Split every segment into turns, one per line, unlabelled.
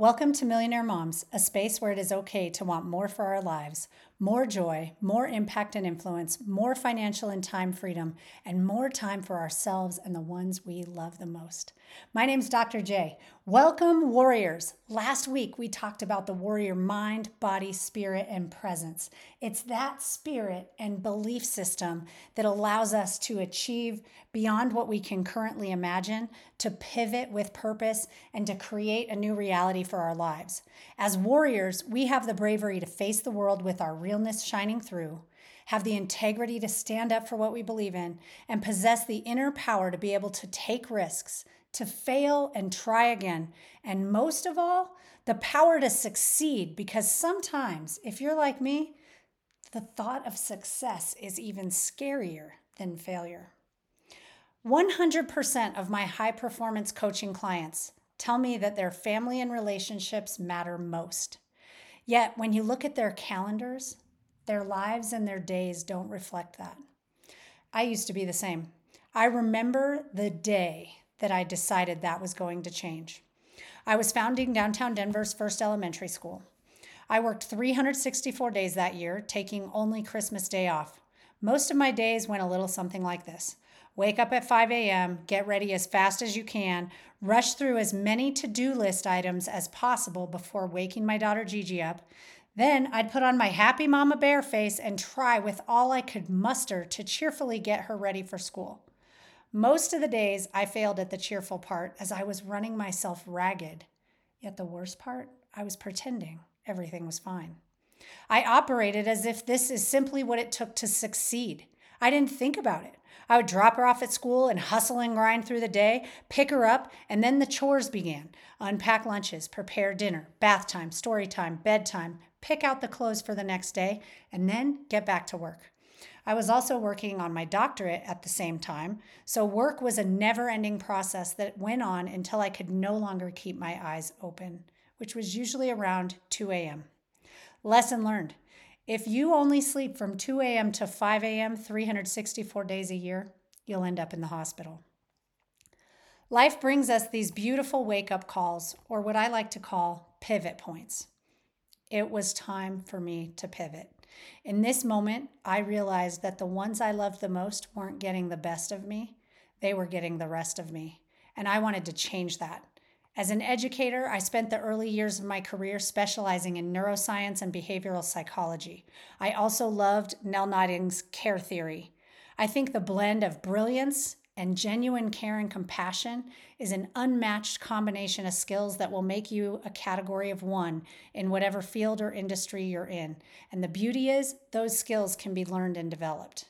Welcome to Millionaire Moms, a space where it is okay to want more for our lives more joy, more impact and influence, more financial and time freedom, and more time for ourselves and the ones we love the most. My name is Dr. J. Welcome, warriors. Last week we talked about the warrior mind, body, spirit, and presence. It's that spirit and belief system that allows us to achieve beyond what we can currently imagine, to pivot with purpose, and to create a new reality for our lives. As warriors, we have the bravery to face the world with our realness shining through, have the integrity to stand up for what we believe in, and possess the inner power to be able to take risks, to fail and try again, and most of all, the power to succeed because sometimes, if you're like me, the thought of success is even scarier than failure. 100% of my high performance coaching clients tell me that their family and relationships matter most. Yet, when you look at their calendars, their lives and their days don't reflect that. I used to be the same. I remember the day that I decided that was going to change. I was founding downtown Denver's first elementary school. I worked 364 days that year, taking only Christmas Day off. Most of my days went a little something like this Wake up at 5 a.m., get ready as fast as you can, rush through as many to do list items as possible before waking my daughter Gigi up. Then I'd put on my happy mama bear face and try with all I could muster to cheerfully get her ready for school. Most of the days I failed at the cheerful part as I was running myself ragged. Yet the worst part, I was pretending everything was fine. I operated as if this is simply what it took to succeed. I didn't think about it. I would drop her off at school and hustle and grind through the day, pick her up, and then the chores began unpack lunches, prepare dinner, bath time, story time, bedtime, pick out the clothes for the next day, and then get back to work. I was also working on my doctorate at the same time, so work was a never ending process that went on until I could no longer keep my eyes open, which was usually around 2 a.m. Lesson learned if you only sleep from 2 a.m. to 5 a.m. 364 days a year, you'll end up in the hospital. Life brings us these beautiful wake up calls, or what I like to call pivot points. It was time for me to pivot. In this moment, I realized that the ones I loved the most weren't getting the best of me, they were getting the rest of me. And I wanted to change that. As an educator, I spent the early years of my career specializing in neuroscience and behavioral psychology. I also loved Nel Noddings' care theory. I think the blend of brilliance and genuine care and compassion is an unmatched combination of skills that will make you a category of one in whatever field or industry you're in. And the beauty is, those skills can be learned and developed.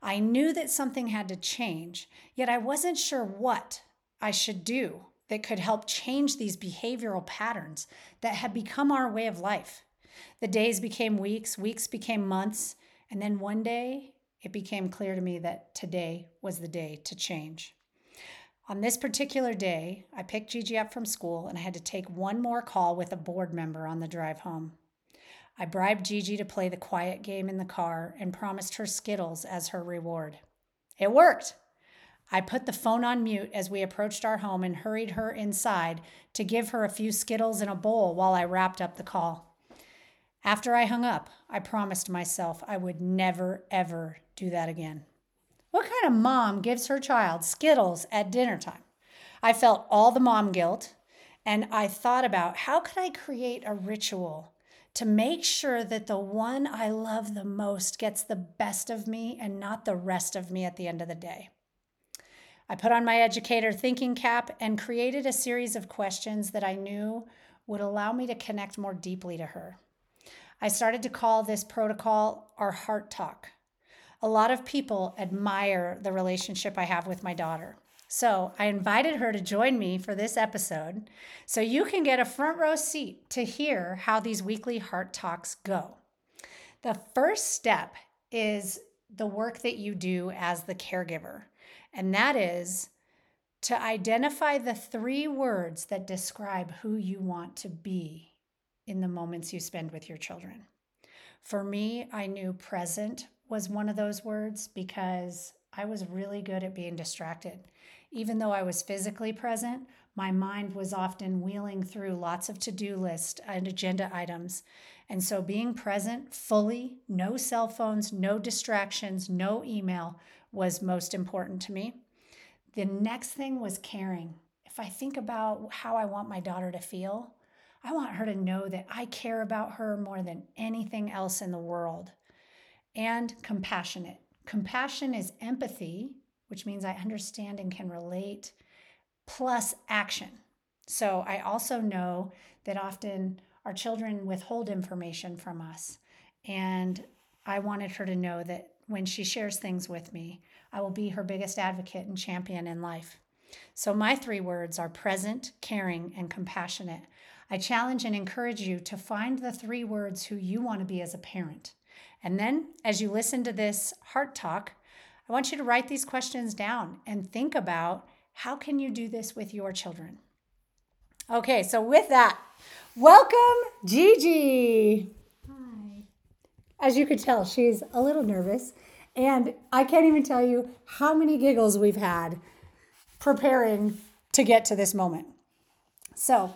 I knew that something had to change, yet I wasn't sure what I should do that could help change these behavioral patterns that had become our way of life. The days became weeks, weeks became months, and then one day it became clear to me that today was the day to change. On this particular day, I picked Gigi up from school and I had to take one more call with a board member on the drive home. I bribed Gigi to play the quiet game in the car and promised her Skittles as her reward. It worked. I put the phone on mute as we approached our home and hurried her inside to give her a few Skittles in a bowl while I wrapped up the call. After I hung up, I promised myself I would never, ever do that again. What kind of mom gives her child Skittles at dinner time? I felt all the mom guilt and I thought about how could I create a ritual to make sure that the one I love the most gets the best of me and not the rest of me at the end of the day. I put on my educator thinking cap and created a series of questions that I knew would allow me to connect more deeply to her. I started to call this protocol our heart talk. A lot of people admire the relationship I have with my daughter. So I invited her to join me for this episode so you can get a front row seat to hear how these weekly heart talks go. The first step is the work that you do as the caregiver and that is to identify the three words that describe who you want to be in the moments you spend with your children. For me, I knew present was one of those words because I was really good at being distracted. Even though I was physically present, My mind was often wheeling through lots of to do lists and agenda items. And so being present fully, no cell phones, no distractions, no email was most important to me. The next thing was caring. If I think about how I want my daughter to feel, I want her to know that I care about her more than anything else in the world. And compassionate. Compassion is empathy, which means I understand and can relate, plus action. So I also know that often our children withhold information from us. And I wanted her to know that when she shares things with me, I will be her biggest advocate and champion in life. So, my three words are present, caring, and compassionate. I challenge and encourage you to find the three words who you want to be as a parent. And then, as you listen to this heart talk, I want you to write these questions down and think about how can you do this with your children. Okay, so with that, welcome Gigi. As you could tell, she's a little nervous, and I can't even tell you how many giggles we've had preparing to get to this moment. So,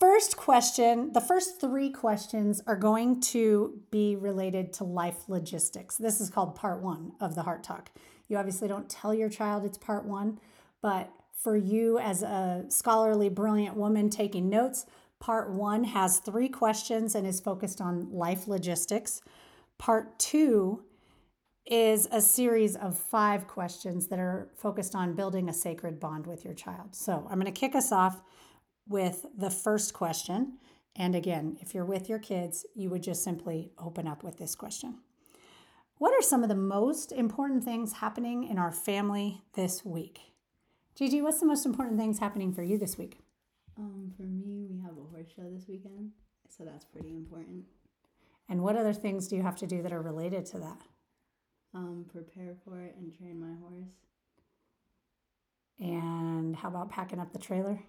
first question the first three questions are going to be related to life logistics. This is called part one of the Heart Talk. You obviously don't tell your child it's part one, but for you as a scholarly, brilliant woman taking notes, part one has three questions and is focused on life logistics. Part two is a series of five questions that are focused on building a sacred bond with your child. So I'm going to kick us off with the first question. And again, if you're with your kids, you would just simply open up with this question What are some of the most important things happening in our family this week? Gigi, what's the most important things happening for you this week?
Um, for me, we have a horse show this weekend, so that's pretty important.
And what other things do you have to do that are related to that?
Um, prepare for it and train my horse.
And how about packing up the trailer?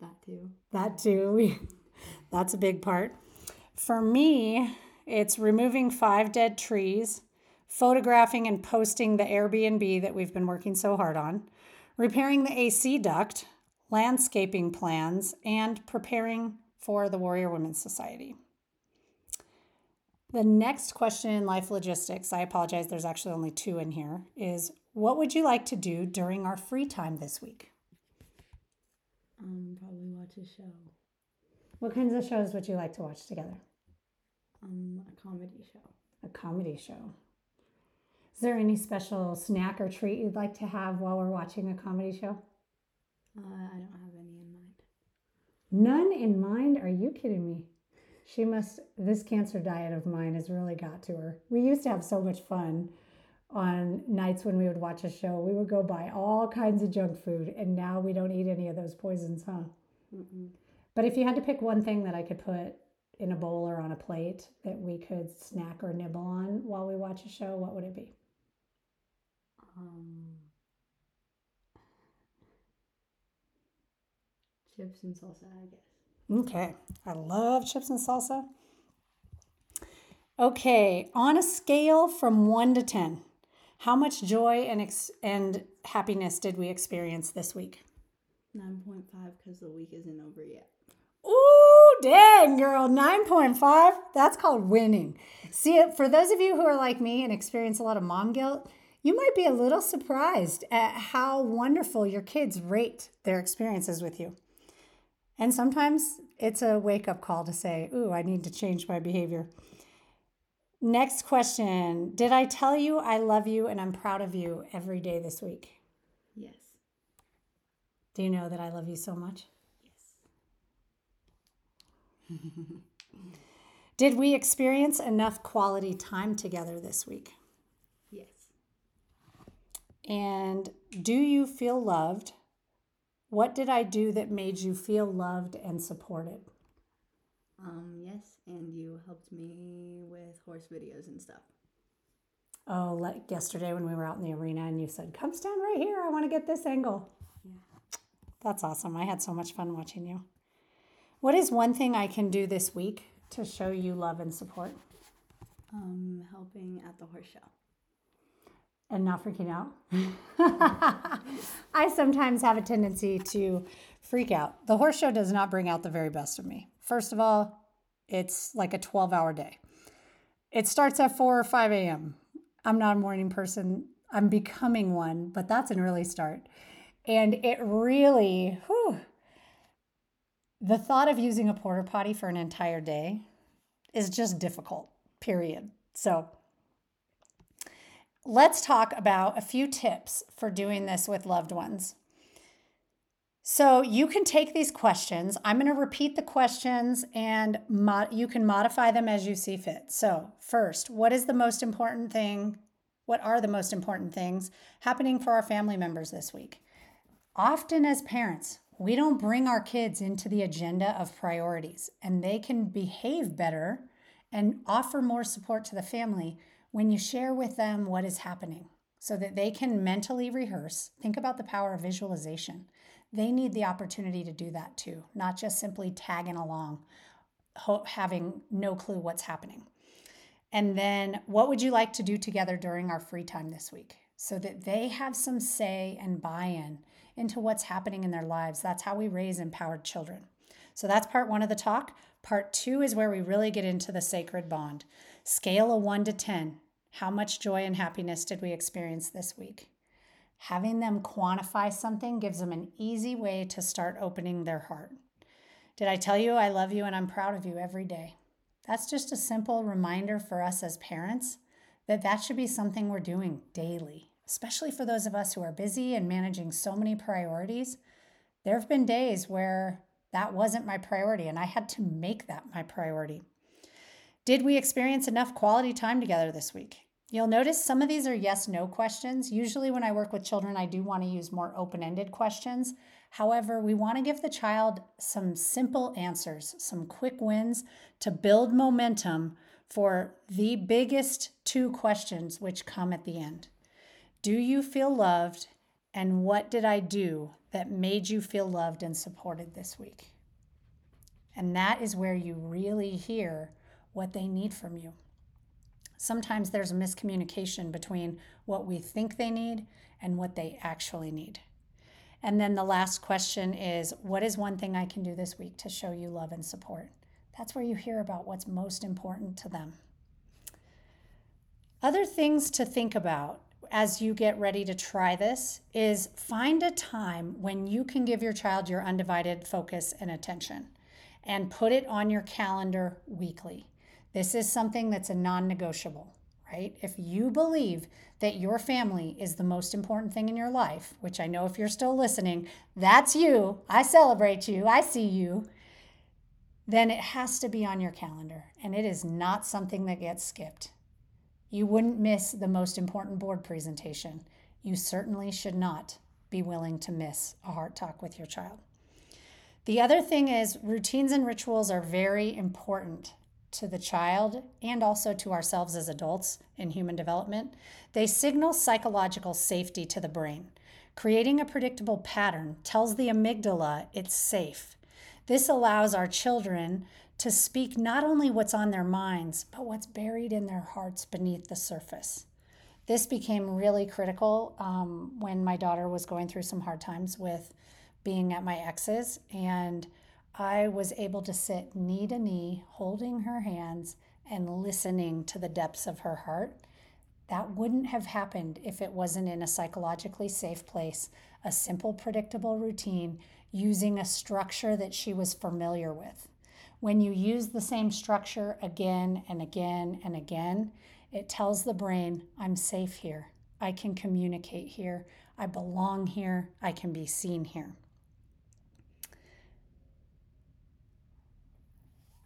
That too.
That too. That's a big part. For me, it's removing five dead trees, photographing and posting the Airbnb that we've been working so hard on, repairing the AC duct, landscaping plans, and preparing for the Warrior Women's Society. The next question in life logistics, I apologize, there's actually only two in here, is what would you like to do during our free time this week?
Um, probably watch a show.
What kinds of shows would you like to watch together?
Um, a comedy show.
A comedy show. Is there any special snack or treat you'd like to have while we're watching a comedy show?
Uh, I don't have any in mind.
None in mind? Are you kidding me? She must, this cancer diet of mine has really got to her. We used to have so much fun on nights when we would watch a show. We would go buy all kinds of junk food, and now we don't eat any of those poisons, huh?
Mm-mm.
But if you had to pick one thing that I could put in a bowl or on a plate that we could snack or nibble on while we watch a show, what would it be?
Um, chips and salsa, I guess.
Okay, I love chips and salsa. Okay, on a scale from one to 10, how much joy and, ex- and happiness did we experience this week?
9.5 because the week isn't over yet.
Ooh, dang, girl, 9.5. That's called winning. See, for those of you who are like me and experience a lot of mom guilt, you might be a little surprised at how wonderful your kids rate their experiences with you. And sometimes it's a wake up call to say, Ooh, I need to change my behavior. Next question Did I tell you I love you and I'm proud of you every day this week?
Yes.
Do you know that I love you so much?
Yes.
Did we experience enough quality time together this week?
yes.
And do you feel loved? What did I do that made you feel loved and supported?
Um, yes, and you helped me with horse videos and stuff.
Oh, like yesterday when we were out in the arena and you said, Come stand right here. I want to get this angle.
Yeah.
That's awesome. I had so much fun watching you. What is one thing I can do this week to show you love and support?
Um, helping at the horse show.
And not freaking out. I sometimes have a tendency to freak out. The horse show does not bring out the very best of me. First of all, it's like a 12 hour day. It starts at 4 or 5 a.m. I'm not a morning person. I'm becoming one, but that's an early start. And it really, whew, the thought of using a porta potty for an entire day is just difficult, period. So, let's talk about a few tips for doing this with loved ones. So, you can take these questions. I'm going to repeat the questions and mo- you can modify them as you see fit. So, first, what is the most important thing? What are the most important things happening for our family members this week? Often, as parents, we don't bring our kids into the agenda of priorities, and they can behave better and offer more support to the family when you share with them what is happening so that they can mentally rehearse. Think about the power of visualization. They need the opportunity to do that too, not just simply tagging along, having no clue what's happening. And then, what would you like to do together during our free time this week so that they have some say and buy in into what's happening in their lives? That's how we raise empowered children. So, that's part one of the talk. Part two is where we really get into the sacred bond. Scale a one to 10. How much joy and happiness did we experience this week? Having them quantify something gives them an easy way to start opening their heart. Did I tell you I love you and I'm proud of you every day? That's just a simple reminder for us as parents that that should be something we're doing daily, especially for those of us who are busy and managing so many priorities. There have been days where that wasn't my priority and I had to make that my priority. Did we experience enough quality time together this week? You'll notice some of these are yes no questions. Usually, when I work with children, I do want to use more open ended questions. However, we want to give the child some simple answers, some quick wins to build momentum for the biggest two questions which come at the end. Do you feel loved? And what did I do that made you feel loved and supported this week? And that is where you really hear what they need from you. Sometimes there's a miscommunication between what we think they need and what they actually need. And then the last question is What is one thing I can do this week to show you love and support? That's where you hear about what's most important to them. Other things to think about as you get ready to try this is find a time when you can give your child your undivided focus and attention and put it on your calendar weekly. This is something that's a non negotiable, right? If you believe that your family is the most important thing in your life, which I know if you're still listening, that's you. I celebrate you. I see you. Then it has to be on your calendar, and it is not something that gets skipped. You wouldn't miss the most important board presentation. You certainly should not be willing to miss a heart talk with your child. The other thing is, routines and rituals are very important to the child and also to ourselves as adults in human development, they signal psychological safety to the brain. Creating a predictable pattern tells the amygdala it's safe. This allows our children to speak not only what's on their minds, but what's buried in their hearts beneath the surface. This became really critical um, when my daughter was going through some hard times with being at my ex's and I was able to sit knee to knee, holding her hands and listening to the depths of her heart. That wouldn't have happened if it wasn't in a psychologically safe place, a simple, predictable routine using a structure that she was familiar with. When you use the same structure again and again and again, it tells the brain, I'm safe here. I can communicate here. I belong here. I can be seen here.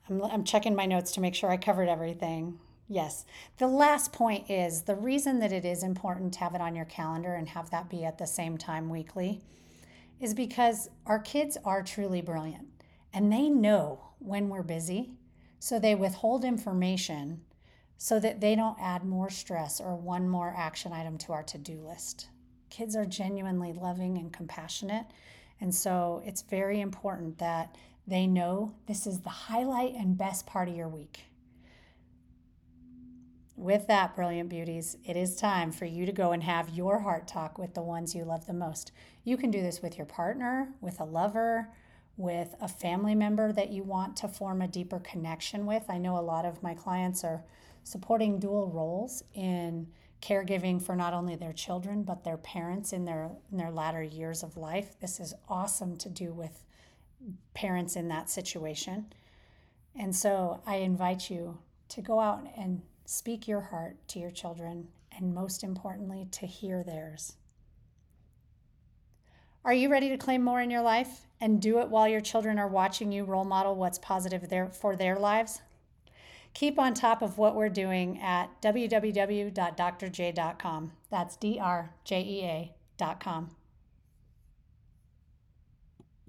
I'm, I'm checking my notes to make sure I covered everything. Yes. The last point is the reason that it is important to have it on your calendar and have that be at the same time weekly is because our kids are truly brilliant and they know when we're busy. So they withhold information so that they don't add more stress or one more action item to our to do list. Kids are genuinely loving and compassionate. And so it's very important that they know this is the highlight and best part of your week. with that, brilliant beauties, it is time for you to go and have your heart talk with the ones you love the most. You can do this with your partner, with a lover, with a family member that you want to form a deeper connection with. I know a lot of my clients are supporting dual roles in caregiving for not only their children but their parents in their in their latter years of life. This is awesome to do with parents in that situation. And so I invite you to go out and speak your heart to your children and most importantly to hear theirs. Are you ready to claim more in your life and do it while your children are watching you role model what's positive there for their lives? Keep on top of what we're doing at www.drj.com. That's D R J E A.com.